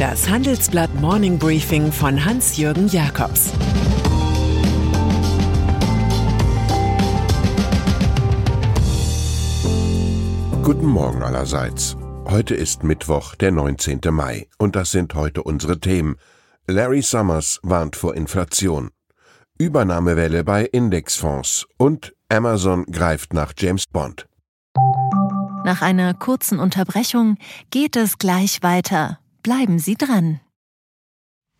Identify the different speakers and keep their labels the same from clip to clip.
Speaker 1: Das Handelsblatt Morning Briefing von Hans-Jürgen Jakobs
Speaker 2: Guten Morgen allerseits. Heute ist Mittwoch, der 19. Mai, und das sind heute unsere Themen. Larry Summers warnt vor Inflation. Übernahmewelle bei Indexfonds und Amazon greift nach James Bond.
Speaker 3: Nach einer kurzen Unterbrechung geht es gleich weiter. Bleiben Sie dran.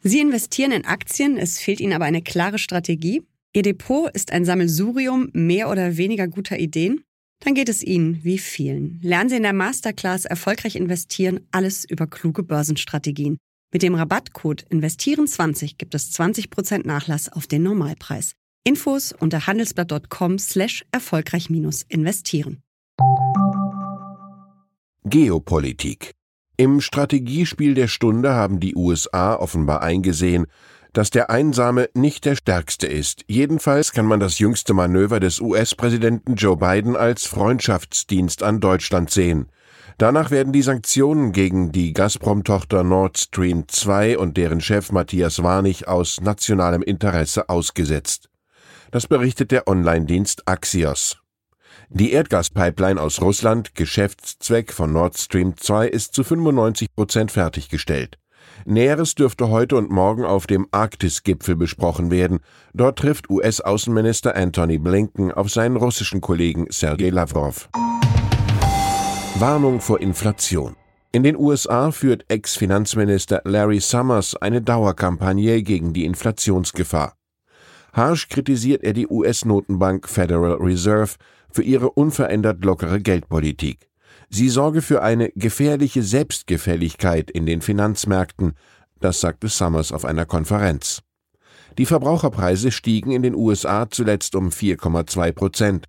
Speaker 4: Sie investieren in Aktien, es fehlt Ihnen aber eine klare Strategie. Ihr Depot ist ein Sammelsurium mehr oder weniger guter Ideen. Dann geht es Ihnen wie vielen. Lernen Sie in der Masterclass erfolgreich investieren, alles über kluge Börsenstrategien. Mit dem Rabattcode Investieren20 gibt es 20% Nachlass auf den Normalpreis. Infos unter handelsblatt.com slash erfolgreich investieren.
Speaker 2: Geopolitik. Im Strategiespiel der Stunde haben die USA offenbar eingesehen, dass der Einsame nicht der Stärkste ist. Jedenfalls kann man das jüngste Manöver des US-Präsidenten Joe Biden als Freundschaftsdienst an Deutschland sehen. Danach werden die Sanktionen gegen die Gazprom-Tochter Nord Stream 2 und deren Chef Matthias Warnig aus nationalem Interesse ausgesetzt. Das berichtet der Online-Dienst Axios. Die Erdgaspipeline aus Russland, Geschäftszweck von Nord Stream 2, ist zu 95 Prozent fertiggestellt. Näheres dürfte heute und morgen auf dem Arktis-Gipfel besprochen werden. Dort trifft US-Außenminister Antony Blinken auf seinen russischen Kollegen Sergei Lavrov. Warnung vor Inflation. In den USA führt Ex-Finanzminister Larry Summers eine Dauerkampagne gegen die Inflationsgefahr. Harsch kritisiert er die US-Notenbank Federal Reserve für ihre unverändert lockere Geldpolitik. Sie sorge für eine gefährliche Selbstgefälligkeit in den Finanzmärkten, das sagte Summers auf einer Konferenz. Die Verbraucherpreise stiegen in den USA zuletzt um 4,2 Prozent.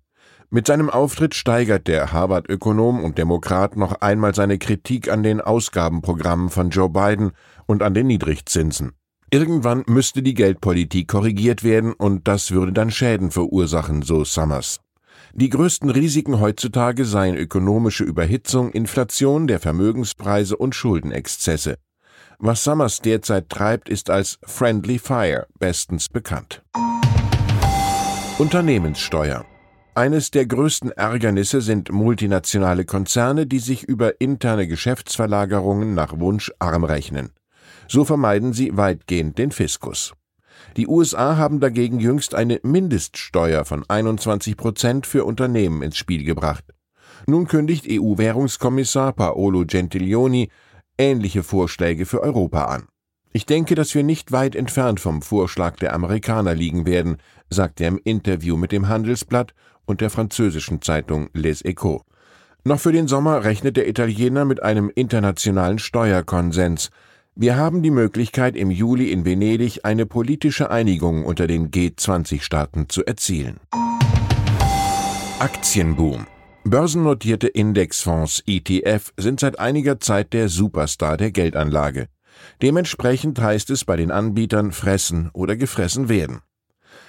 Speaker 2: Mit seinem Auftritt steigert der Harvard-Ökonom und Demokrat noch einmal seine Kritik an den Ausgabenprogrammen von Joe Biden und an den Niedrigzinsen. Irgendwann müsste die Geldpolitik korrigiert werden und das würde dann Schäden verursachen, so Summers. Die größten Risiken heutzutage seien ökonomische Überhitzung, Inflation der Vermögenspreise und Schuldenexzesse. Was Summers derzeit treibt, ist als Friendly Fire bestens bekannt. Unternehmenssteuer. Eines der größten Ärgernisse sind multinationale Konzerne, die sich über interne Geschäftsverlagerungen nach Wunsch arm rechnen. So vermeiden sie weitgehend den Fiskus. Die USA haben dagegen jüngst eine Mindeststeuer von 21 Prozent für Unternehmen ins Spiel gebracht. Nun kündigt EU-Währungskommissar Paolo Gentiloni ähnliche Vorschläge für Europa an. Ich denke, dass wir nicht weit entfernt vom Vorschlag der Amerikaner liegen werden, sagt er im Interview mit dem Handelsblatt und der französischen Zeitung Les Echos. Noch für den Sommer rechnet der Italiener mit einem internationalen Steuerkonsens, wir haben die Möglichkeit, im Juli in Venedig eine politische Einigung unter den G20-Staaten zu erzielen. Aktienboom. Börsennotierte Indexfonds ETF sind seit einiger Zeit der Superstar der Geldanlage. Dementsprechend heißt es bei den Anbietern fressen oder gefressen werden.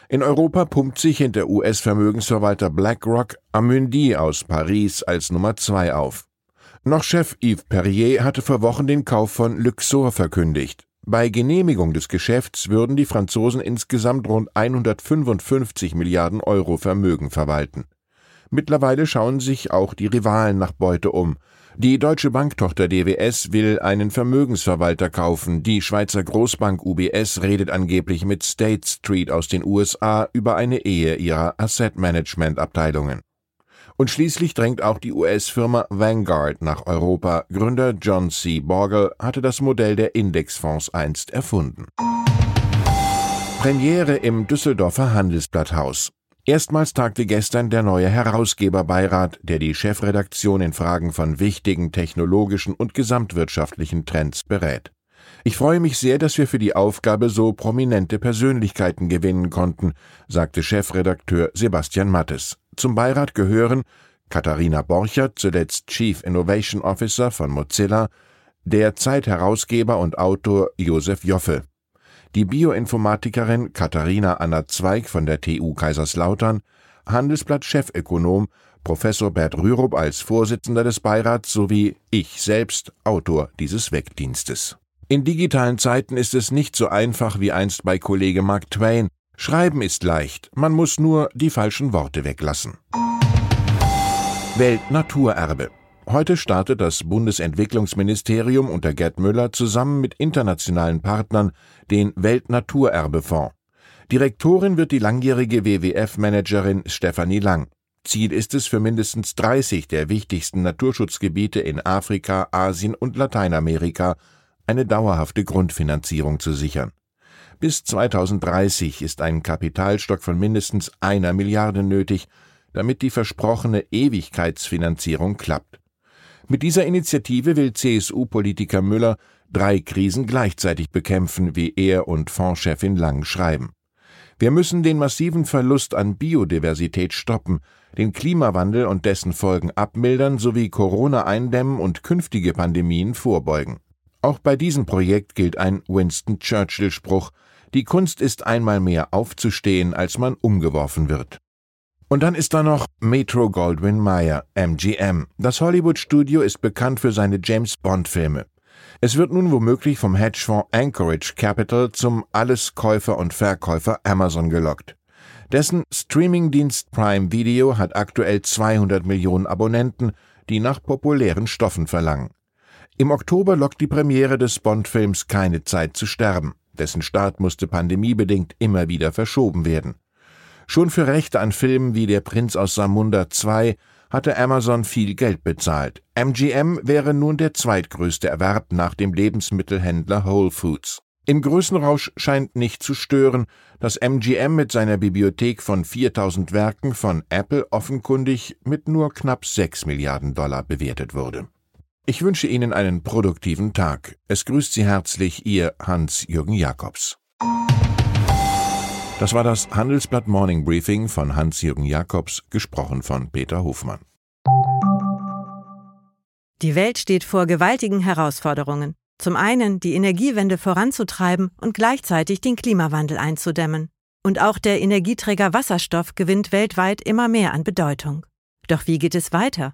Speaker 2: In Europa pumpt sich hinter US-Vermögensverwalter BlackRock Amundi aus Paris als Nummer zwei auf. Noch Chef Yves Perrier hatte vor Wochen den Kauf von Luxor verkündigt. Bei Genehmigung des Geschäfts würden die Franzosen insgesamt rund 155 Milliarden Euro Vermögen verwalten. Mittlerweile schauen sich auch die Rivalen nach Beute um. Die deutsche Banktochter DWS will einen Vermögensverwalter kaufen. Die Schweizer Großbank UBS redet angeblich mit State Street aus den USA über eine Ehe ihrer Asset Management Abteilungen. Und schließlich drängt auch die US-Firma Vanguard nach Europa. Gründer John C. Bogle hatte das Modell der Indexfonds einst erfunden. Premiere im Düsseldorfer Handelsblatthaus. Erstmals tagte gestern der neue Herausgeberbeirat, der die Chefredaktion in Fragen von wichtigen technologischen und gesamtwirtschaftlichen Trends berät. Ich freue mich sehr, dass wir für die Aufgabe so prominente Persönlichkeiten gewinnen konnten, sagte Chefredakteur Sebastian Mattes. Zum Beirat gehören Katharina Borchert, zuletzt Chief Innovation Officer von Mozilla, der Zeitherausgeber und Autor Josef Joffe, die Bioinformatikerin Katharina Anna Zweig von der TU Kaiserslautern, Handelsblatt-Chefökonom Professor Bert Rürup als Vorsitzender des Beirats sowie ich selbst Autor dieses Wegdienstes. In digitalen Zeiten ist es nicht so einfach wie einst bei Kollege Mark Twain. Schreiben ist leicht, man muss nur die falschen Worte weglassen. Weltnaturerbe. Heute startet das Bundesentwicklungsministerium unter Gerd Müller zusammen mit internationalen Partnern den Weltnaturerbefonds. Direktorin wird die langjährige WWF-Managerin Stefanie Lang. Ziel ist es, für mindestens 30 der wichtigsten Naturschutzgebiete in Afrika, Asien und Lateinamerika eine dauerhafte Grundfinanzierung zu sichern. Bis 2030 ist ein Kapitalstock von mindestens einer Milliarde nötig, damit die versprochene Ewigkeitsfinanzierung klappt. Mit dieser Initiative will CSU-Politiker Müller drei Krisen gleichzeitig bekämpfen, wie er und Fondschefin Lang schreiben. Wir müssen den massiven Verlust an Biodiversität stoppen, den Klimawandel und dessen Folgen abmildern sowie Corona eindämmen und künftige Pandemien vorbeugen. Auch bei diesem Projekt gilt ein Winston Churchill-Spruch Die Kunst ist einmal mehr aufzustehen, als man umgeworfen wird. Und dann ist da noch Metro Goldwyn Mayer, MGM. Das Hollywood-Studio ist bekannt für seine James Bond-Filme. Es wird nun womöglich vom Hedgefonds Anchorage Capital zum Alleskäufer und Verkäufer Amazon gelockt. Dessen Streamingdienst Prime Video hat aktuell 200 Millionen Abonnenten, die nach populären Stoffen verlangen. Im Oktober lockt die Premiere des Bond-Films Keine Zeit zu sterben. Dessen Start musste pandemiebedingt immer wieder verschoben werden. Schon für Rechte an Filmen wie Der Prinz aus Samunda 2 hatte Amazon viel Geld bezahlt. MGM wäre nun der zweitgrößte Erwerb nach dem Lebensmittelhändler Whole Foods. Im Größenrausch scheint nicht zu stören, dass MGM mit seiner Bibliothek von 4000 Werken von Apple offenkundig mit nur knapp 6 Milliarden Dollar bewertet wurde. Ich wünsche Ihnen einen produktiven Tag. Es grüßt Sie herzlich Ihr Hans-Jürgen Jakobs. Das war das Handelsblatt Morning Briefing von Hans-Jürgen Jakobs, gesprochen von Peter Hofmann.
Speaker 5: Die Welt steht vor gewaltigen Herausforderungen. Zum einen die Energiewende voranzutreiben und gleichzeitig den Klimawandel einzudämmen. Und auch der Energieträger Wasserstoff gewinnt weltweit immer mehr an Bedeutung. Doch wie geht es weiter?